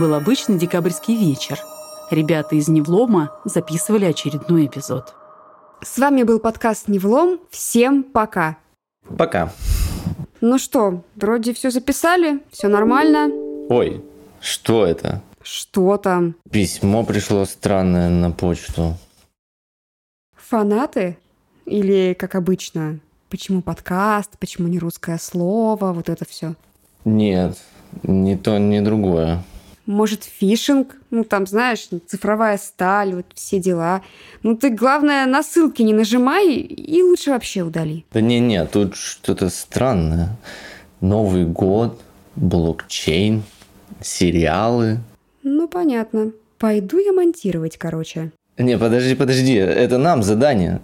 Был обычный декабрьский вечер. Ребята из Невлома записывали очередной эпизод. С вами был подкаст «Невлом». Всем пока. Пока. Ну что, вроде все записали, все нормально. Ой, что это? Что там? Письмо пришло странное на почту. Фанаты? Или, как обычно, почему подкаст, почему не русское слово, вот это все? Нет, ни то, ни другое. Может, фишинг? Ну, там, знаешь, цифровая сталь, вот все дела. Ну, ты, главное, на ссылки не нажимай и лучше вообще удали. Да не-не, тут что-то странное. Новый год, блокчейн, сериалы. Ну, понятно. Пойду я монтировать, короче. Не, подожди, подожди, это нам задание.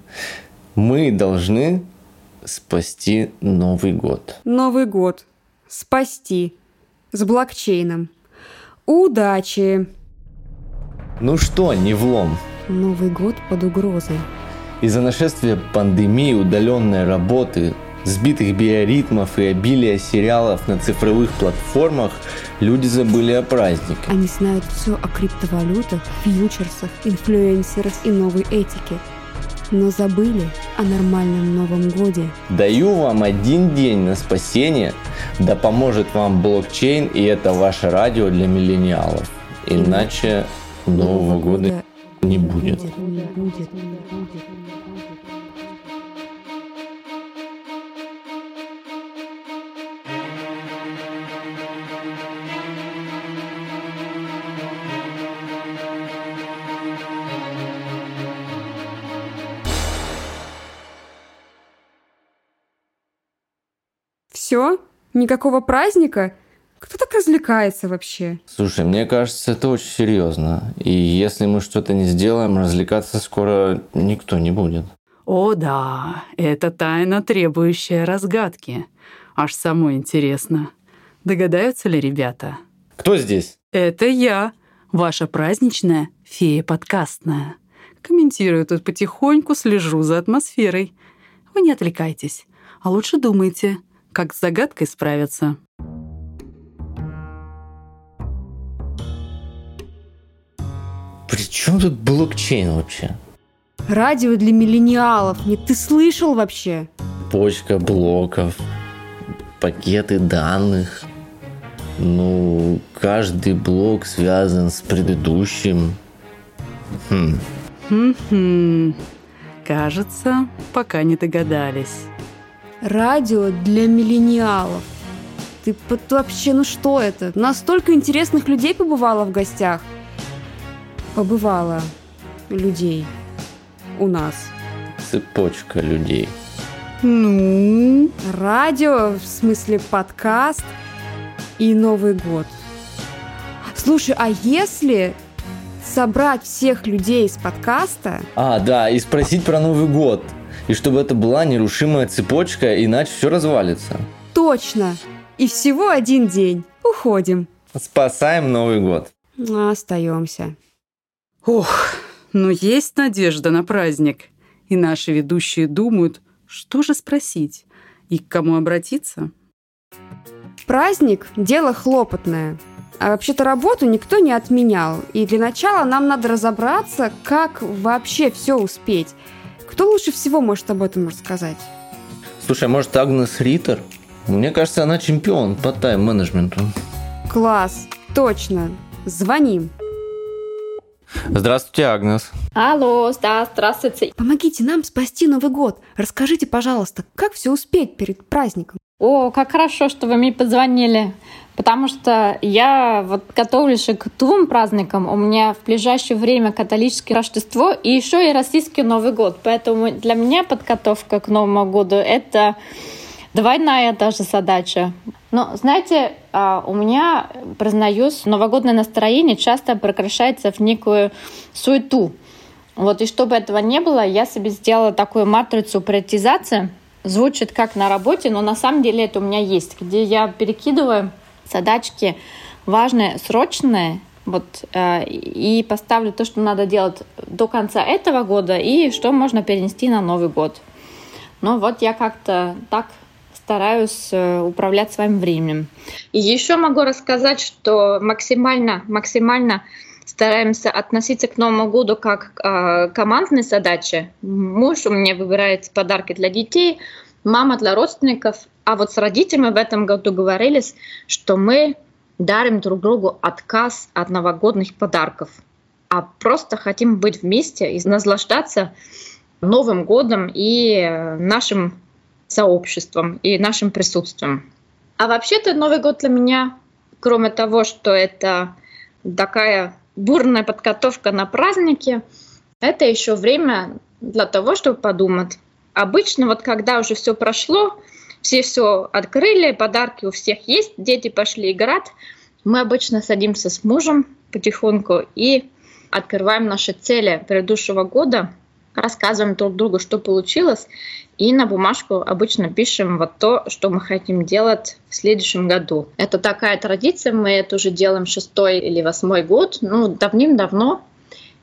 Мы должны спасти Новый год. Новый год. Спасти. С блокчейном. Удачи! Ну что, не влом. Новый год под угрозой. Из-за нашествия пандемии, удаленной работы, сбитых биоритмов и обилия сериалов на цифровых платформах, люди забыли о празднике. Они знают все о криптовалютах, фьючерсах, инфлюенсерах и новой этике. Но забыли о нормальном Новом Годе. Даю вам один день на спасение, да поможет вам блокчейн, и это ваше радио для миллениалов. Иначе Нового года не будет. Не будет, не будет. Все? Никакого праздника? Кто так развлекается вообще? Слушай, мне кажется, это очень серьезно. И если мы что-то не сделаем, развлекаться скоро никто не будет. О да, это тайна, требующая разгадки. Аж самой интересно. Догадаются ли ребята? Кто здесь? Это я, ваша праздничная фея подкастная. Комментирую тут потихоньку, слежу за атмосферой. Вы не отвлекайтесь, а лучше думайте, как с загадкой справиться. При чем тут блокчейн вообще? Радио для миллениалов. Нет, ты слышал вообще? Почка блоков, пакеты данных. Ну, каждый блок связан с предыдущим. Хм. Хм-хм. Кажется, пока не догадались. Радио для миллениалов. Ты под- вообще, ну что это? У нас столько интересных людей побывало в гостях. Побывало людей у нас. Цепочка людей. Ну, Радио, в смысле подкаст и Новый год. Слушай, а если собрать всех людей с подкаста, А, да, и спросить про Новый год. И чтобы это была нерушимая цепочка, иначе все развалится. точно, и всего один день, уходим. Спасаем Новый год. Остаемся. ох, ну есть надежда на праздник. И наши ведущие думают, что же спросить и к кому обратиться. Праздник – дело хлопотное. А вообще-то работу никто не отменял. И для начала нам надо разобраться, как вообще все успеть. Кто лучше всего может об этом рассказать? Слушай, а может Агнес Риттер? Мне кажется, она чемпион по тайм-менеджменту. Класс, точно. Звоним. Здравствуйте, Агнес. Алло, да, здравствуйте. Помогите нам спасти Новый год. Расскажите, пожалуйста, как все успеть перед праздником? О, как хорошо, что вы мне позвонили. Потому что я вот готовлюсь к двум праздникам. У меня в ближайшее время католическое Рождество и еще и российский Новый год. Поэтому для меня подготовка к Новому году — это двойная даже задача. Но, знаете, а, у меня, признаюсь, новогоднее настроение часто прекращается в некую суету. Вот, и чтобы этого не было, я себе сделала такую матрицу приоритизации. Звучит как на работе, но на самом деле это у меня есть, где я перекидываю задачки важные, срочные, вот, э, и поставлю то, что надо делать до конца этого года и что можно перенести на Новый год. Ну вот я как-то так стараюсь э, управлять своим временем. И еще могу рассказать, что максимально, максимально стараемся относиться к Новому году как к э, командной задаче. Муж у меня выбирает подарки для детей, мама для родственников. А вот с родителями в этом году говорились, что мы дарим друг другу отказ от новогодних подарков, а просто хотим быть вместе и наслаждаться Новым годом и нашим сообществом и нашим присутствием. А вообще-то Новый год для меня, кроме того, что это такая бурная подготовка на праздники, это еще время для того, чтобы подумать. Обычно вот когда уже все прошло, все все открыли, подарки у всех есть, дети пошли играть, мы обычно садимся с мужем потихоньку и открываем наши цели предыдущего года, рассказываем друг другу, что получилось, и на бумажку обычно пишем вот то, что мы хотим делать в следующем году. Это такая традиция, мы это уже делаем шестой или восьмой год, ну, давным-давно.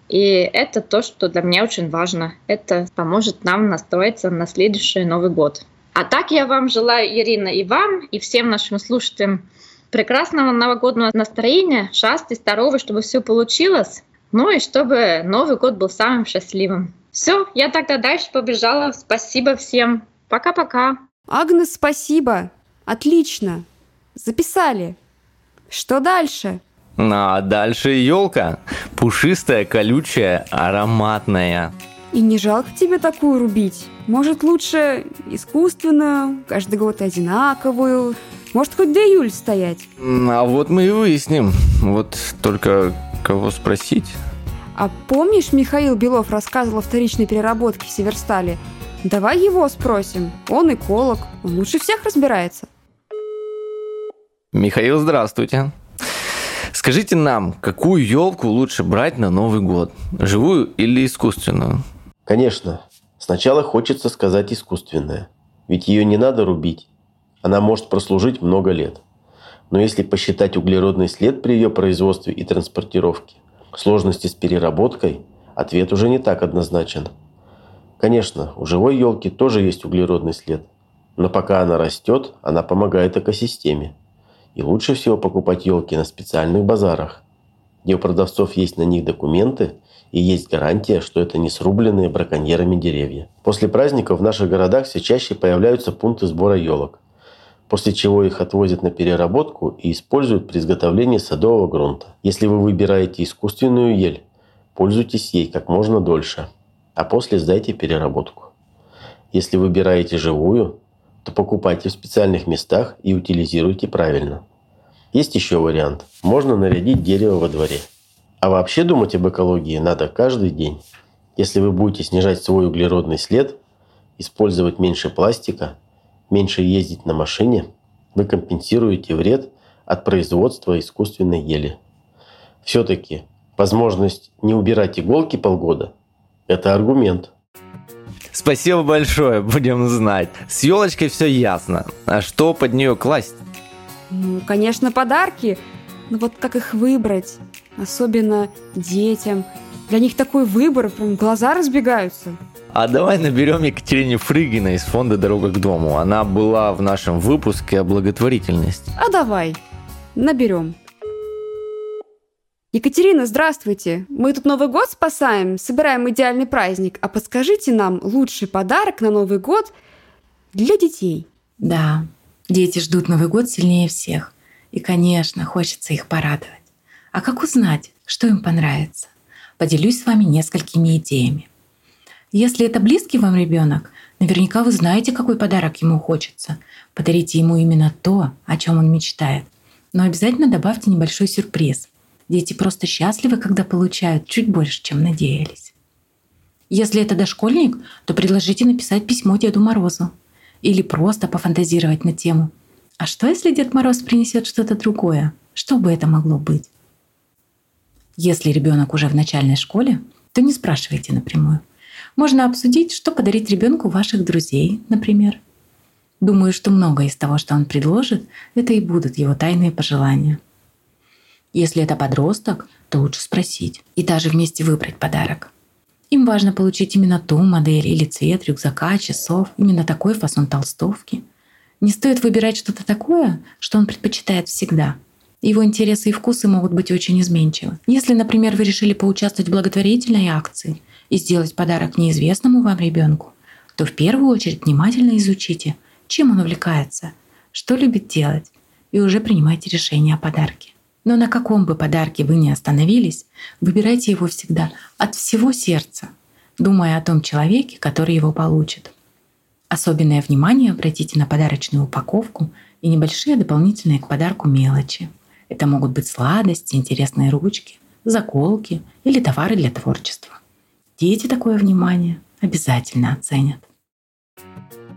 И это то, что для меня очень важно. Это поможет нам настроиться на следующий Новый год. А так я вам желаю, Ирина, и вам, и всем нашим слушателям прекрасного новогоднего настроения, счастья, здоровья, чтобы все получилось. Ну и чтобы Новый год был самым счастливым. Все, я тогда дальше побежала. Спасибо всем. Пока-пока. Агнес, спасибо. Отлично. Записали. Что дальше? А дальше елка. Пушистая, колючая, ароматная. И не жалко тебе такую рубить? Может, лучше искусственную, каждый год одинаковую? Может, хоть до июля стоять? А вот мы и выясним. Вот только кого спросить? А помнишь, Михаил Белов рассказывал о вторичной переработке в Северстале? Давай его спросим. Он эколог, он лучше всех разбирается. Михаил, здравствуйте. Скажите нам, какую елку лучше брать на Новый год? Живую или искусственную? Конечно. Сначала хочется сказать искусственная. Ведь ее не надо рубить. Она может прослужить много лет. Но если посчитать углеродный след при ее производстве и транспортировке, сложности с переработкой, ответ уже не так однозначен. Конечно, у живой елки тоже есть углеродный след, но пока она растет, она помогает экосистеме. И лучше всего покупать елки на специальных базарах, где у продавцов есть на них документы и есть гарантия, что это не срубленные браконьерами деревья. После праздников в наших городах все чаще появляются пункты сбора елок, после чего их отвозят на переработку и используют при изготовлении садового грунта. Если вы выбираете искусственную ель, пользуйтесь ей как можно дольше, а после сдайте переработку. Если выбираете живую, то покупайте в специальных местах и утилизируйте правильно. Есть еще вариант. Можно нарядить дерево во дворе. А вообще думать об экологии надо каждый день. Если вы будете снижать свой углеродный след, использовать меньше пластика, меньше ездить на машине, вы компенсируете вред от производства искусственной ели. Все-таки возможность не убирать иголки полгода – это аргумент. Спасибо большое, будем знать. С елочкой все ясно. А что под нее класть? Ну, конечно, подарки. Но вот как их выбрать? Особенно детям. Для них такой выбор, прям глаза разбегаются. А давай наберем Екатерине Фрыгиной из фонда «Дорога к дому». Она была в нашем выпуске о благотворительности. А давай, наберем. Екатерина, здравствуйте. Мы тут Новый год спасаем, собираем идеальный праздник. А подскажите нам лучший подарок на Новый год для детей. Да, дети ждут Новый год сильнее всех. И, конечно, хочется их порадовать. А как узнать, что им понравится? Поделюсь с вами несколькими идеями. Если это близкий вам ребенок, наверняка вы знаете, какой подарок ему хочется. Подарите ему именно то, о чем он мечтает. Но обязательно добавьте небольшой сюрприз. Дети просто счастливы, когда получают чуть больше, чем надеялись. Если это дошкольник, то предложите написать письмо Деду Морозу. Или просто пофантазировать на тему. А что, если Дед Мороз принесет что-то другое? Что бы это могло быть? Если ребенок уже в начальной школе, то не спрашивайте напрямую. Можно обсудить, что подарить ребенку ваших друзей, например. Думаю, что многое из того, что он предложит, это и будут его тайные пожелания. Если это подросток, то лучше спросить и даже вместе выбрать подарок. Им важно получить именно ту модель или цвет рюкзака, часов, именно такой фасон толстовки. Не стоит выбирать что-то такое, что он предпочитает всегда. Его интересы и вкусы могут быть очень изменчивы. Если, например, вы решили поучаствовать в благотворительной акции и сделать подарок неизвестному вам ребенку, то в первую очередь внимательно изучите, чем он увлекается, что любит делать, и уже принимайте решение о подарке. Но на каком бы подарке вы ни остановились, выбирайте его всегда от всего сердца, думая о том человеке, который его получит. Особенное внимание обратите на подарочную упаковку и небольшие дополнительные к подарку мелочи. Это могут быть сладости, интересные ручки, заколки или товары для творчества. Дети такое внимание обязательно оценят.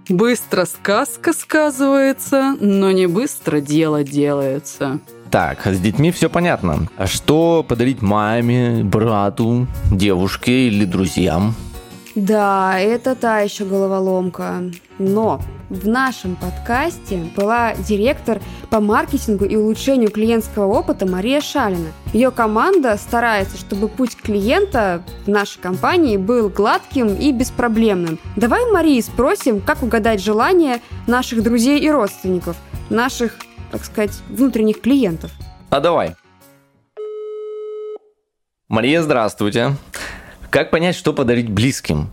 Быстро сказка сказывается, но не быстро дело делается. Так, с детьми все понятно. А что подарить маме, брату, девушке или друзьям? Да, это та еще головоломка. Но в нашем подкасте была директор по маркетингу и улучшению клиентского опыта Мария Шалина. Ее команда старается, чтобы путь клиента в нашей компании был гладким и беспроблемным. Давай Марии спросим, как угадать желания наших друзей и родственников, наших, так сказать, внутренних клиентов. А давай. Мария, здравствуйте. Как понять, что подарить близким?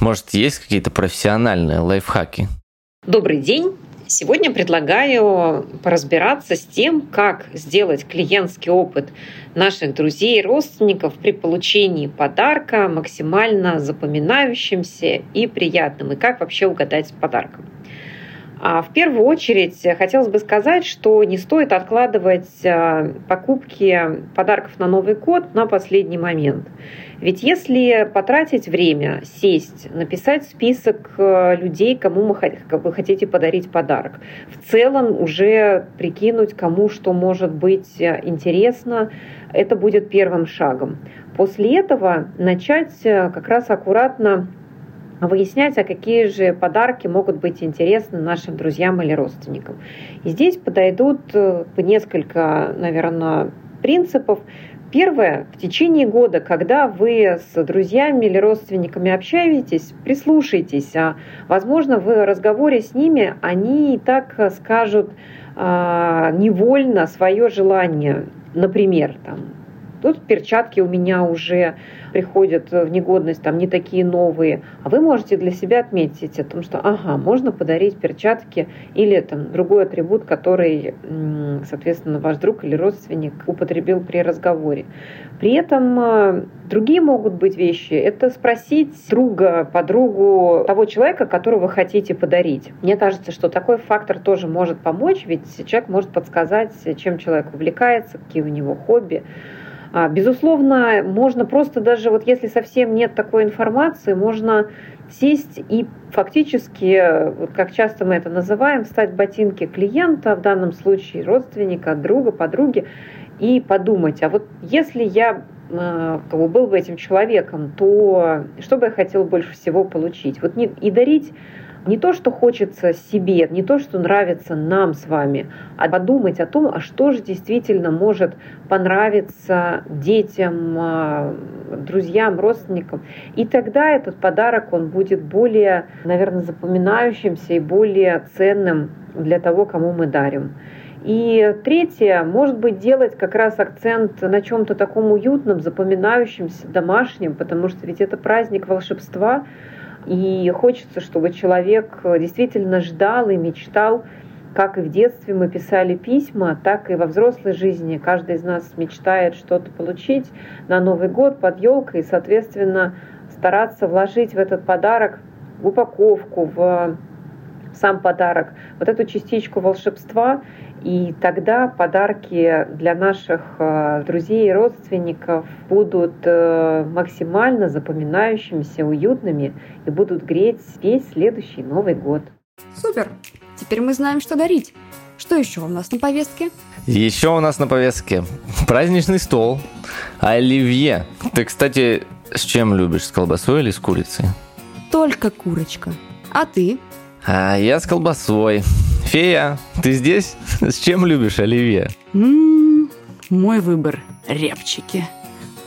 Может, есть какие-то профессиональные лайфхаки? Добрый день. Сегодня предлагаю поразбираться с тем, как сделать клиентский опыт наших друзей и родственников при получении подарка максимально запоминающимся и приятным, и как вообще угадать с подарком. А в первую очередь хотелось бы сказать, что не стоит откладывать а, покупки подарков на Новый год на последний момент. Ведь если потратить время, сесть, написать список э, людей, кому вы хотите подарить подарок, в целом уже прикинуть, кому что может быть э, интересно, это будет первым шагом. После этого начать э, как раз аккуратно выяснять, а какие же подарки могут быть интересны нашим друзьям или родственникам. И здесь подойдут несколько, наверное, принципов. Первое, в течение года, когда вы с друзьями или родственниками общаетесь, прислушайтесь. А, возможно, в разговоре с ними они и так скажут а, невольно свое желание. Например, там, тут перчатки у меня уже приходят в негодность, там не такие новые, а вы можете для себя отметить о том, что ага, можно подарить перчатки или там другой атрибут, который, соответственно, ваш друг или родственник употребил при разговоре. При этом э, другие могут быть вещи. Это спросить друга, подругу того человека, которого вы хотите подарить. Мне кажется, что такой фактор тоже может помочь, ведь человек может подсказать, чем человек увлекается, какие у него хобби. А, безусловно, можно просто даже, вот если совсем нет такой информации, можно сесть и фактически, вот как часто мы это называем, стать ботинки клиента, в данном случае родственника, друга, подруги, и подумать, а вот если я а, как бы был бы этим человеком, то что бы я хотел больше всего получить? Вот не, и дарить не то, что хочется себе, не то, что нравится нам с вами, а подумать о том, а что же действительно может понравиться детям, а, друзьям, родственникам. И тогда этот подарок, он будет более, наверное, запоминающимся и более ценным для того, кому мы дарим. И третье, может быть, делать как раз акцент на чем-то таком уютном, запоминающемся, домашнем, потому что ведь это праздник волшебства, и хочется, чтобы человек действительно ждал и мечтал, как и в детстве мы писали письма, так и во взрослой жизни. Каждый из нас мечтает что-то получить на Новый год под елкой и, соответственно, стараться вложить в этот подарок в упаковку, в сам подарок, вот эту частичку волшебства, и тогда подарки для наших э, друзей и родственников будут э, максимально запоминающимися, уютными и будут греть весь следующий Новый год. Супер! Теперь мы знаем, что дарить. Что еще у нас на повестке? Еще у нас на повестке праздничный стол, оливье. Ты, кстати, с чем любишь? С колбасой или с курицей? Только курочка. А ты? А я с колбасой. Фея, ты здесь? С чем любишь оливье? М-м, мой выбор – репчики.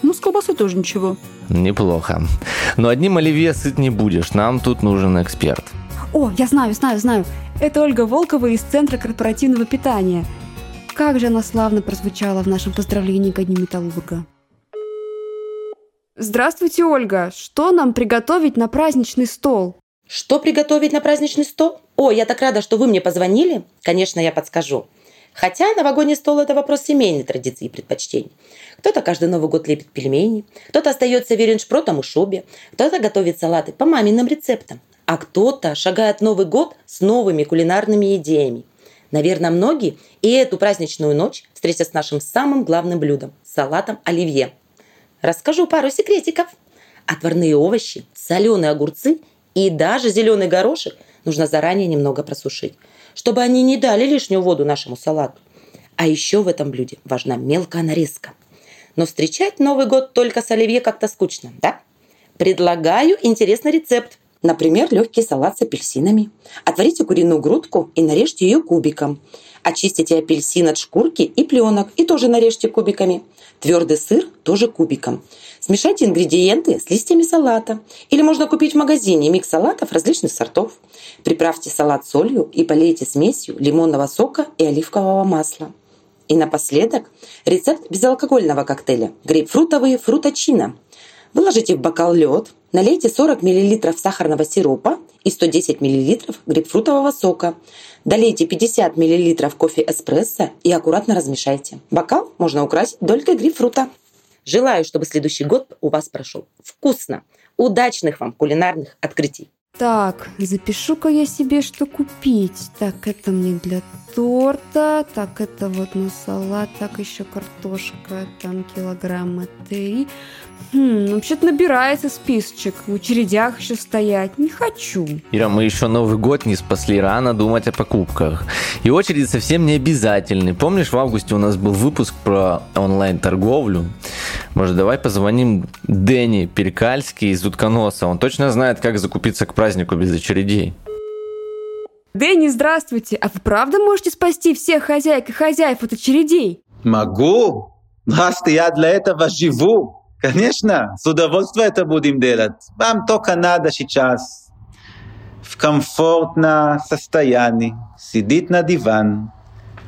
Ну, с колбасой тоже ничего. Неплохо. Но одним оливье сыт не будешь. Нам тут нужен эксперт. О, я знаю, знаю, знаю. Это Ольга Волкова из Центра корпоративного питания. Как же она славно прозвучала в нашем поздравлении ко Дню Металлурга. Здравствуйте, Ольга. Что нам приготовить на праздничный стол? Что приготовить на праздничный стол? О, я так рада, что вы мне позвонили. Конечно, я подскажу. Хотя новогодний стол – это вопрос семейной традиции и предпочтений. Кто-то каждый Новый год лепит пельмени, кто-то остается верен шпротам и шубе, кто-то готовит салаты по маминым рецептам, а кто-то шагает Новый год с новыми кулинарными идеями. Наверное, многие и эту праздничную ночь встретят с нашим самым главным блюдом – салатом оливье. Расскажу пару секретиков. Отварные овощи, соленые огурцы и даже зеленый горошек нужно заранее немного просушить – чтобы они не дали лишнюю воду нашему салату. А еще в этом блюде важна мелкая нарезка. Но встречать Новый год только с оливье как-то скучно, да? Предлагаю интересный рецепт. Например, легкий салат с апельсинами. Отварите куриную грудку и нарежьте ее кубиком. Очистите апельсин от шкурки и пленок и тоже нарежьте кубиками. Твердый сыр тоже кубиком. Смешайте ингредиенты с листьями салата. Или можно купить в магазине микс салатов различных сортов. Приправьте салат солью и полейте смесью лимонного сока и оливкового масла. И напоследок рецепт безалкогольного коктейля грейпфрутовые фруточино. Выложите в бокал лед, налейте 40 мл сахарного сиропа и 110 мл грейпфрутового сока. Долейте 50 мл кофе эспрессо и аккуратно размешайте. Бокал можно украсить долькой грейпфрута. Желаю, чтобы следующий год у вас прошел вкусно. Удачных вам кулинарных открытий! Так, запишу-ка я себе, что купить. Так, это мне для торта, так, это вот на салат, так, еще картошка, там килограмма три. Хм, вообще-то набирается списочек. В очередях еще стоять. Не хочу. Ира, мы еще Новый год не спасли, рано думать о покупках. И очереди совсем не обязательны. Помнишь, в августе у нас был выпуск про онлайн-торговлю? Может, давай позвоним Дэнни Перекальский из Утконоса. Он точно знает, как закупиться к празднику без очередей. Дэнни, здравствуйте. А вы правда можете спасти всех хозяек и хозяев от очередей? Могу. Здравствуйте, я для этого живу. Конечно, с удовольствием это будем делать. Вам только надо сейчас в комфортном состоянии сидеть на диван,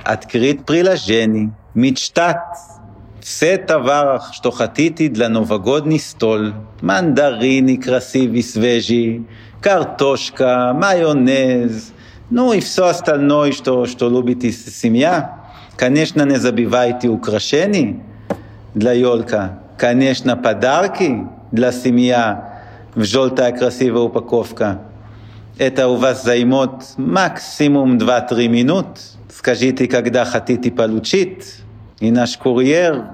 открыть приложение, мечтать все товары, что хотите для новогодний стол. Мандарины красивые, свежие, картошка, майонез, ну и все остальное, что, что любите семья. Конечно, не забывайте украшения для елка. Конечно, подарки для семья в желтая красивая упаковка. Это у вас займет максимум 2-3 минут. Скажите, когда хотите получить, и наш курьер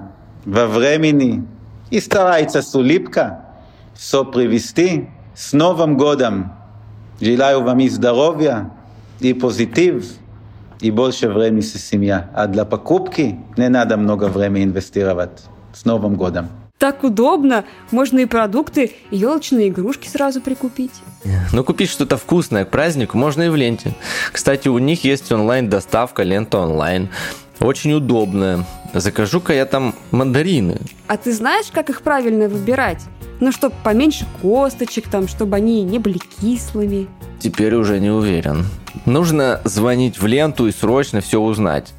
во времени и старается с улыбкой все привести. С Новым годом! Желаю вам здоровья, и позитив, и больше времени с семьей. А для покупки не надо много времени инвестировать. С Новым годом! Так удобно. Можно и продукты, и елочные игрушки сразу прикупить. Ну, купить что-то вкусное к празднику можно и в ленте. Кстати, у них есть онлайн-доставка, лента онлайн. Очень удобная. Закажу-ка я там мандарины. А ты знаешь, как их правильно выбирать? Ну, чтобы поменьше косточек, там, чтобы они не были кислыми. Теперь уже не уверен. Нужно звонить в ленту и срочно все узнать.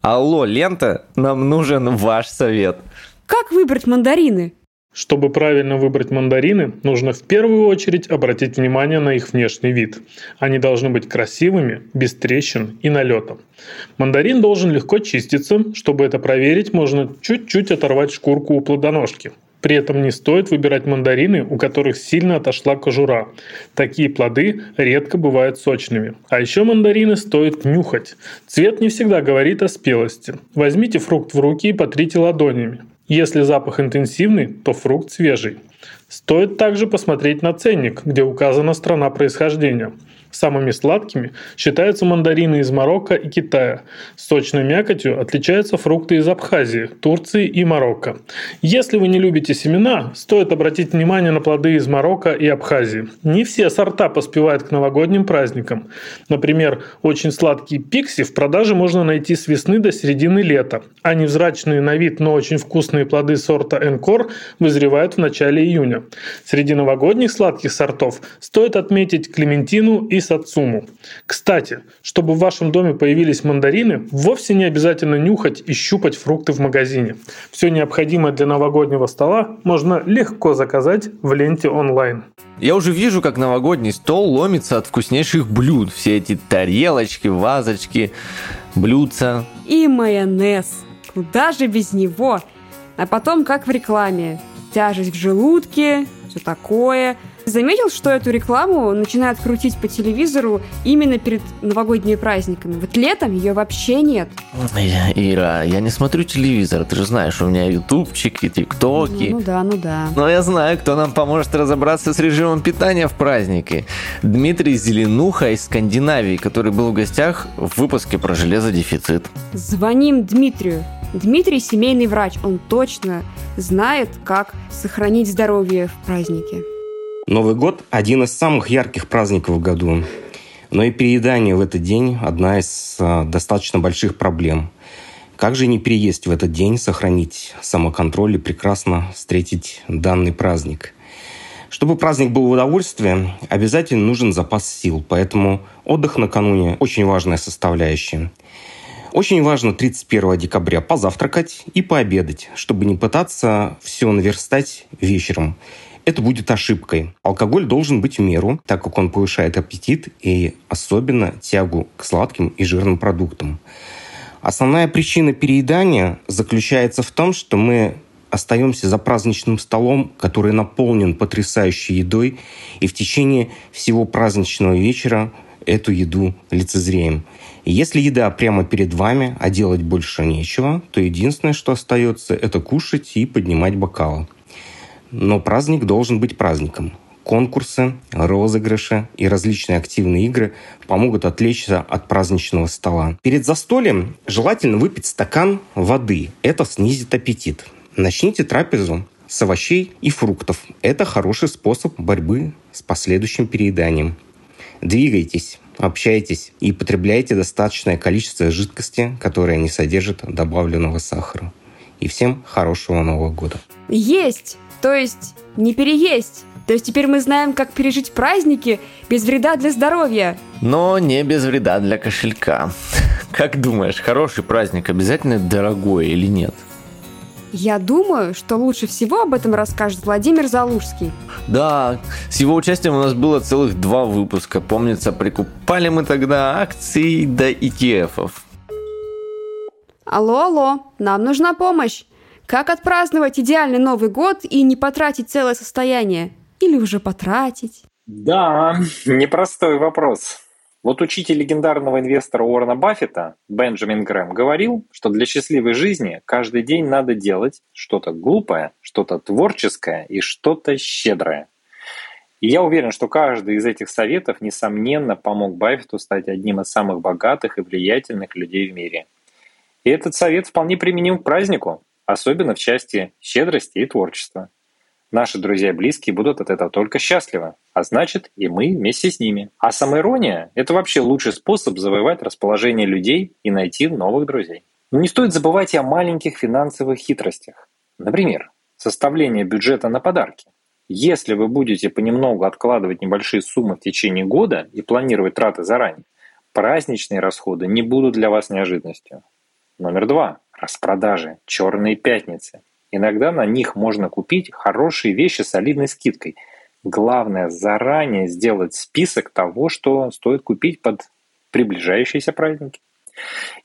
Алло, лента, нам нужен ваш совет. Как выбрать мандарины? Чтобы правильно выбрать мандарины, нужно в первую очередь обратить внимание на их внешний вид. Они должны быть красивыми, без трещин и налета. Мандарин должен легко чиститься. Чтобы это проверить, можно чуть-чуть оторвать шкурку у плодоножки. При этом не стоит выбирать мандарины, у которых сильно отошла кожура. Такие плоды редко бывают сочными. А еще мандарины стоит нюхать. Цвет не всегда говорит о спелости. Возьмите фрукт в руки и потрите ладонями. Если запах интенсивный, то фрукт свежий. Стоит также посмотреть на ценник, где указана страна происхождения. Самыми сладкими считаются мандарины из Марокко и Китая. Сочной мякотью отличаются фрукты из Абхазии, Турции и Марокко. Если вы не любите семена, стоит обратить внимание на плоды из Марокко и Абхазии. Не все сорта поспевают к новогодним праздникам. Например, очень сладкий пикси в продаже можно найти с весны до середины лета, а невзрачные на вид, но очень вкусные плоды сорта Энкор вызревают в начале июня. Среди новогодних сладких сортов стоит отметить клементину и сацуму. Кстати, чтобы в вашем доме появились мандарины, вовсе не обязательно нюхать и щупать фрукты в магазине. Все необходимое для новогоднего стола можно легко заказать в ленте онлайн. Я уже вижу, как новогодний стол ломится от вкуснейших блюд. Все эти тарелочки, вазочки, блюдца. И майонез. Куда же без него? А потом, как в рекламе. Тяжесть в желудке, все такое – Заметил, что эту рекламу начинают крутить по телевизору именно перед новогодними праздниками. Вот летом ее вообще нет. Ира, я не смотрю телевизор, ты же знаешь, у меня ютубчики, тиктоки. Ну, ну да, ну да. Но я знаю, кто нам поможет разобраться с режимом питания в праздники. Дмитрий Зеленуха из Скандинавии, который был в гостях в выпуске про железодефицит. Звоним Дмитрию. Дмитрий семейный врач, он точно знает, как сохранить здоровье в празднике. Новый год – один из самых ярких праздников в году. Но и переедание в этот день – одна из а, достаточно больших проблем. Как же не переесть в этот день, сохранить самоконтроль и прекрасно встретить данный праздник? Чтобы праздник был в удовольствие, обязательно нужен запас сил, поэтому отдых накануне – очень важная составляющая. Очень важно 31 декабря позавтракать и пообедать, чтобы не пытаться все наверстать вечером – это будет ошибкой. Алкоголь должен быть в меру, так как он повышает аппетит и особенно тягу к сладким и жирным продуктам. Основная причина переедания заключается в том, что мы остаемся за праздничным столом, который наполнен потрясающей едой, и в течение всего праздничного вечера эту еду лицезреем. И если еда прямо перед вами, а делать больше нечего, то единственное, что остается, это кушать и поднимать бокалы. Но праздник должен быть праздником. Конкурсы, розыгрыши и различные активные игры помогут отвлечься от праздничного стола. Перед застольем желательно выпить стакан воды. Это снизит аппетит. Начните трапезу с овощей и фруктов. Это хороший способ борьбы с последующим перееданием. Двигайтесь, общайтесь и потребляйте достаточное количество жидкости, которая не содержит добавленного сахара. И всем хорошего Нового года. Есть! То есть не переесть. То есть теперь мы знаем, как пережить праздники без вреда для здоровья. Но не без вреда для кошелька. Как думаешь, хороший праздник обязательно дорогой или нет? Я думаю, что лучше всего об этом расскажет Владимир Залужский. Да, с его участием у нас было целых два выпуска. Помнится, прикупали мы тогда акции до ETF-ов. Алло, алло, нам нужна помощь. Как отпраздновать идеальный Новый год и не потратить целое состояние? Или уже потратить? Да, непростой вопрос. Вот учитель легендарного инвестора Уоррена Баффета, Бенджамин Грэм, говорил, что для счастливой жизни каждый день надо делать что-то глупое, что-то творческое и что-то щедрое. И я уверен, что каждый из этих советов, несомненно, помог Баффету стать одним из самых богатых и влиятельных людей в мире. И этот совет вполне применим к празднику особенно в части щедрости и творчества. Наши друзья и близкие будут от этого только счастливы, а значит и мы вместе с ними. А самоирония – это вообще лучший способ завоевать расположение людей и найти новых друзей. Но не стоит забывать и о маленьких финансовых хитростях. Например, составление бюджета на подарки. Если вы будете понемногу откладывать небольшие суммы в течение года и планировать траты заранее, праздничные расходы не будут для вас неожиданностью. Номер два. Распродажи. Черные пятницы. Иногда на них можно купить хорошие вещи с солидной скидкой. Главное заранее сделать список того, что стоит купить под приближающиеся праздники.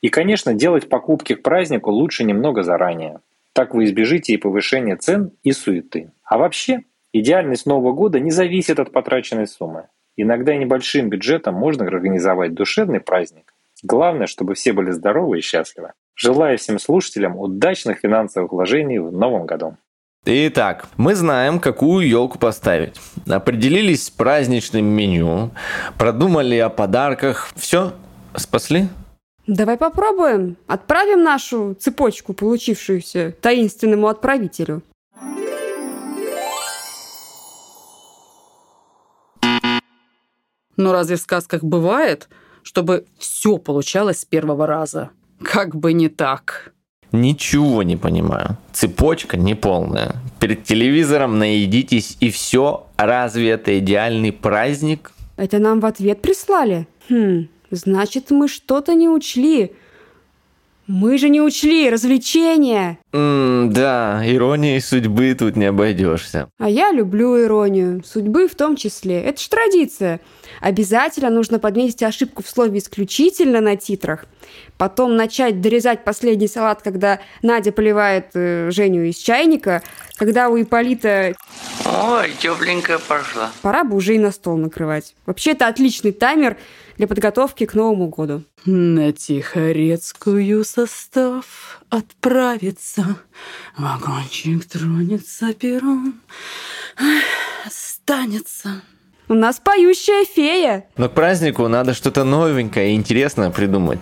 И, конечно, делать покупки к празднику лучше немного заранее. Так вы избежите и повышения цен, и суеты. А вообще, идеальность Нового года не зависит от потраченной суммы. Иногда небольшим бюджетом можно организовать душевный праздник. Главное, чтобы все были здоровы и счастливы. Желаю всем слушателям удачных финансовых вложений в новом году. Итак, мы знаем, какую елку поставить. Определились с праздничным меню, продумали о подарках. Все, спасли? Давай попробуем. Отправим нашу цепочку, получившуюся таинственному отправителю. Но разве в сказках бывает, чтобы все получалось с первого раза? Как бы не так. Ничего не понимаю. Цепочка неполная. Перед телевизором наедитесь и все. Разве это идеальный праздник? Это нам в ответ прислали? Хм, значит, мы что-то не учли. Мы же не учли развлечения. М да, иронией судьбы тут не обойдешься. А я люблю иронию, судьбы в том числе. Это ж традиция. Обязательно нужно подметить ошибку в слове «исключительно» на титрах. Потом начать дорезать последний салат, когда Надя поливает э, Женю из чайника, когда у Иполита... Ой, тепленькая пошла. Пора бы уже и на стол накрывать. Вообще, это отличный таймер для подготовки к Новому году. На Тихорецкую состав отправится, вагончик тронется пером, останется. У нас поющая фея. Но к празднику надо что-то новенькое и интересное придумать.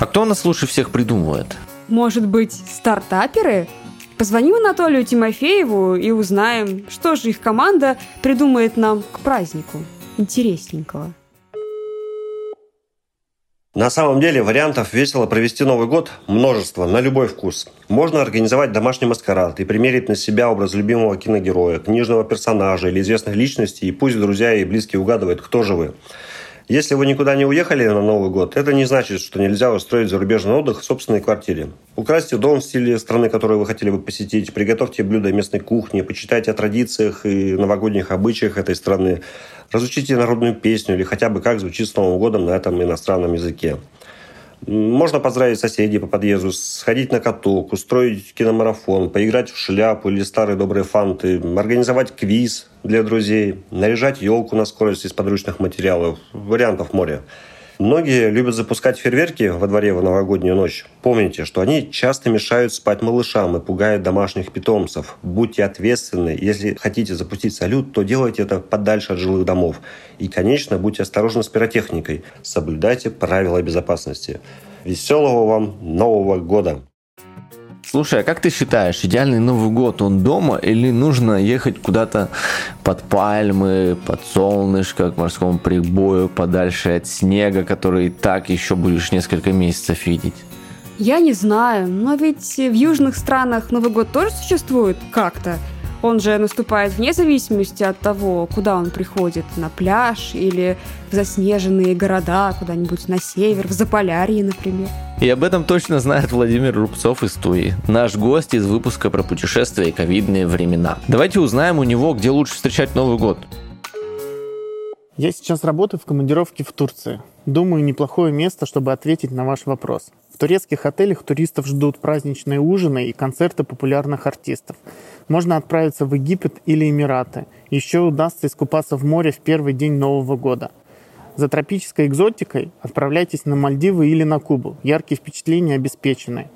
А кто у нас лучше всех придумывает? Может быть, стартаперы? Позвоним Анатолию Тимофееву и узнаем, что же их команда придумает нам к празднику. Интересненького. На самом деле вариантов весело провести Новый год множество, на любой вкус. Можно организовать домашний маскарад и примерить на себя образ любимого киногероя, книжного персонажа или известных личностей, и пусть друзья и близкие угадывают, кто же вы. Если вы никуда не уехали на Новый год, это не значит, что нельзя устроить зарубежный отдых в собственной квартире. Украсьте дом в стиле страны, которую вы хотели бы посетить, приготовьте блюда местной кухни, почитайте о традициях и новогодних обычаях этой страны, разучите народную песню или хотя бы как звучит с Новым годом на этом иностранном языке. Можно поздравить соседей по подъезду, сходить на каток, устроить киномарафон, поиграть в шляпу или старые добрые фанты, организовать квиз для друзей, наряжать елку на скорость из подручных материалов. Вариантов море. Многие любят запускать фейерверки во дворе в новогоднюю ночь. Помните, что они часто мешают спать малышам и пугают домашних питомцев. Будьте ответственны. Если хотите запустить салют, то делайте это подальше от жилых домов. И, конечно, будьте осторожны с пиротехникой. Соблюдайте правила безопасности. Веселого вам Нового года! Слушай, а как ты считаешь, идеальный Новый год, он дома или нужно ехать куда-то под пальмы, под солнышко, к морскому прибою, подальше от снега, который и так еще будешь несколько месяцев видеть? Я не знаю, но ведь в южных странах Новый год тоже существует как-то. Он же наступает вне зависимости от того, куда он приходит, на пляж или в заснеженные города, куда-нибудь на север, в Заполярье, например. И об этом точно знает Владимир Рубцов из Туи, наш гость из выпуска про путешествия и ковидные времена. Давайте узнаем у него, где лучше встречать Новый год. Я сейчас работаю в командировке в Турции. Думаю, неплохое место, чтобы ответить на ваш вопрос. В турецких отелях туристов ждут праздничные ужины и концерты популярных артистов. Можно отправиться в Египет или Эмираты. Еще удастся искупаться в море в первый день Нового года. За тропической экзотикой отправляйтесь на Мальдивы или на Кубу. Яркие впечатления обеспечены.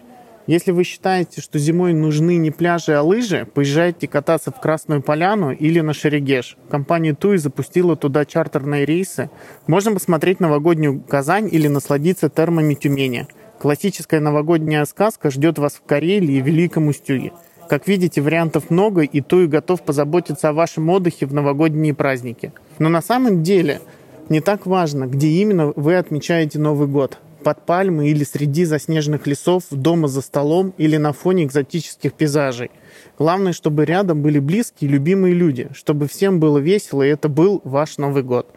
Если вы считаете, что зимой нужны не пляжи, а лыжи, поезжайте кататься в Красную Поляну или на Шерегеш. Компания Туи запустила туда чартерные рейсы. Можно посмотреть новогоднюю Казань или насладиться термами Тюмени. Классическая новогодняя сказка ждет вас в Карелии и Великом Устюге. Как видите, вариантов много, и Туи готов позаботиться о вашем отдыхе в новогодние праздники. Но на самом деле не так важно, где именно вы отмечаете Новый год под пальмой или среди заснеженных лесов, дома за столом или на фоне экзотических пейзажей. Главное, чтобы рядом были близкие и любимые люди, чтобы всем было весело, и это был ваш Новый год.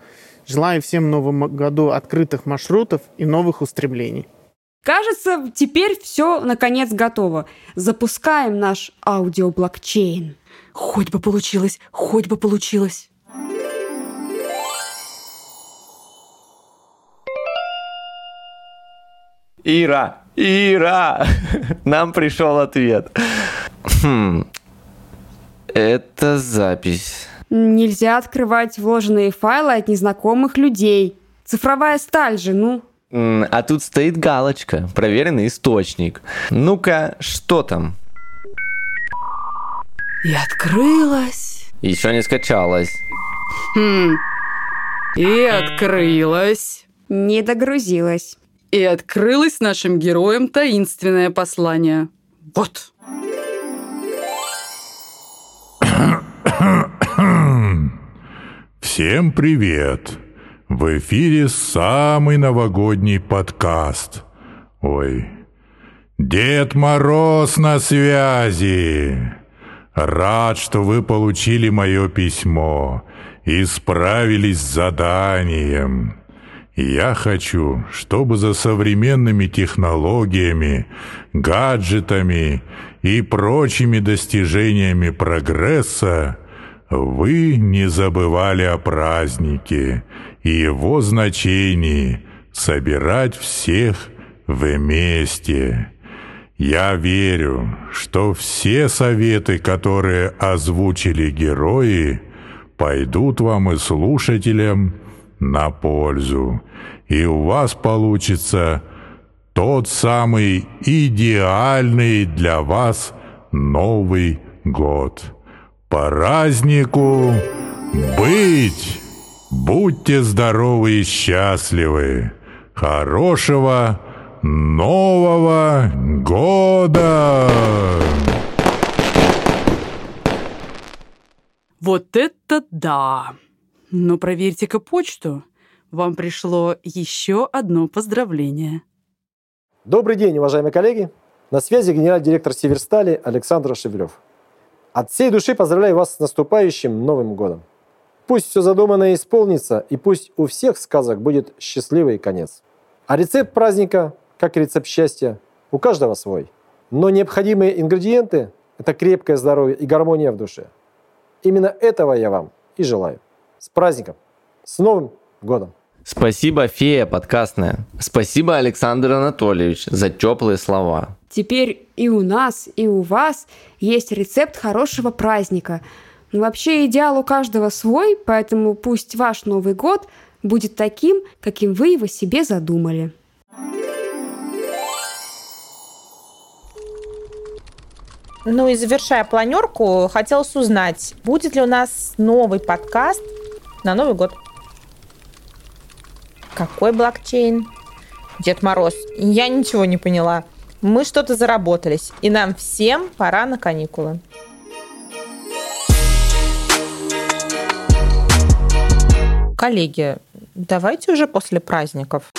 Желаю всем в Новом году открытых маршрутов и новых устремлений. Кажется, теперь все наконец готово. Запускаем наш аудиоблокчейн. Хоть бы получилось, хоть бы получилось. Ира, Ира, нам пришел ответ. Хм, это запись. Нельзя открывать вложенные файлы от незнакомых людей. Цифровая сталь же, ну. А тут стоит галочка, проверенный источник. Ну-ка, что там? И открылась. Еще не скачалась. Хм. И открылась. Не догрузилась. И открылось нашим героям таинственное послание. Вот. Всем привет! В эфире самый новогодний подкаст. Ой, Дед Мороз на связи. Рад, что вы получили мое письмо и справились с заданием. Я хочу, чтобы за современными технологиями, гаджетами и прочими достижениями прогресса вы не забывали о празднике и его значении собирать всех вместе. Я верю, что все советы, которые озвучили герои, пойдут вам и слушателям на пользу, и у вас получится тот самый идеальный для вас Новый год. Празднику быть! Будьте здоровы и счастливы! Хорошего Нового года! Вот это да! Но проверьте-ка почту. Вам пришло еще одно поздравление. Добрый день, уважаемые коллеги. На связи генеральный директор Северстали Александр Шевелев. От всей души поздравляю вас с наступающим Новым годом. Пусть все задуманное исполнится, и пусть у всех сказок будет счастливый конец. А рецепт праздника как рецепт счастья, у каждого свой. Но необходимые ингредиенты – это крепкое здоровье и гармония в душе. Именно этого я вам и желаю. С праздником! С Новым годом! Спасибо, фея подкастная. Спасибо, Александр Анатольевич, за теплые слова. Теперь и у нас, и у вас есть рецепт хорошего праздника. Но вообще идеал у каждого свой, поэтому пусть ваш Новый год будет таким, каким вы его себе задумали. Ну и завершая планерку, хотелось узнать, будет ли у нас новый подкаст на Новый год. Какой блокчейн? Дед Мороз, я ничего не поняла. Мы что-то заработались, и нам всем пора на каникулы. Коллеги, давайте уже после праздников.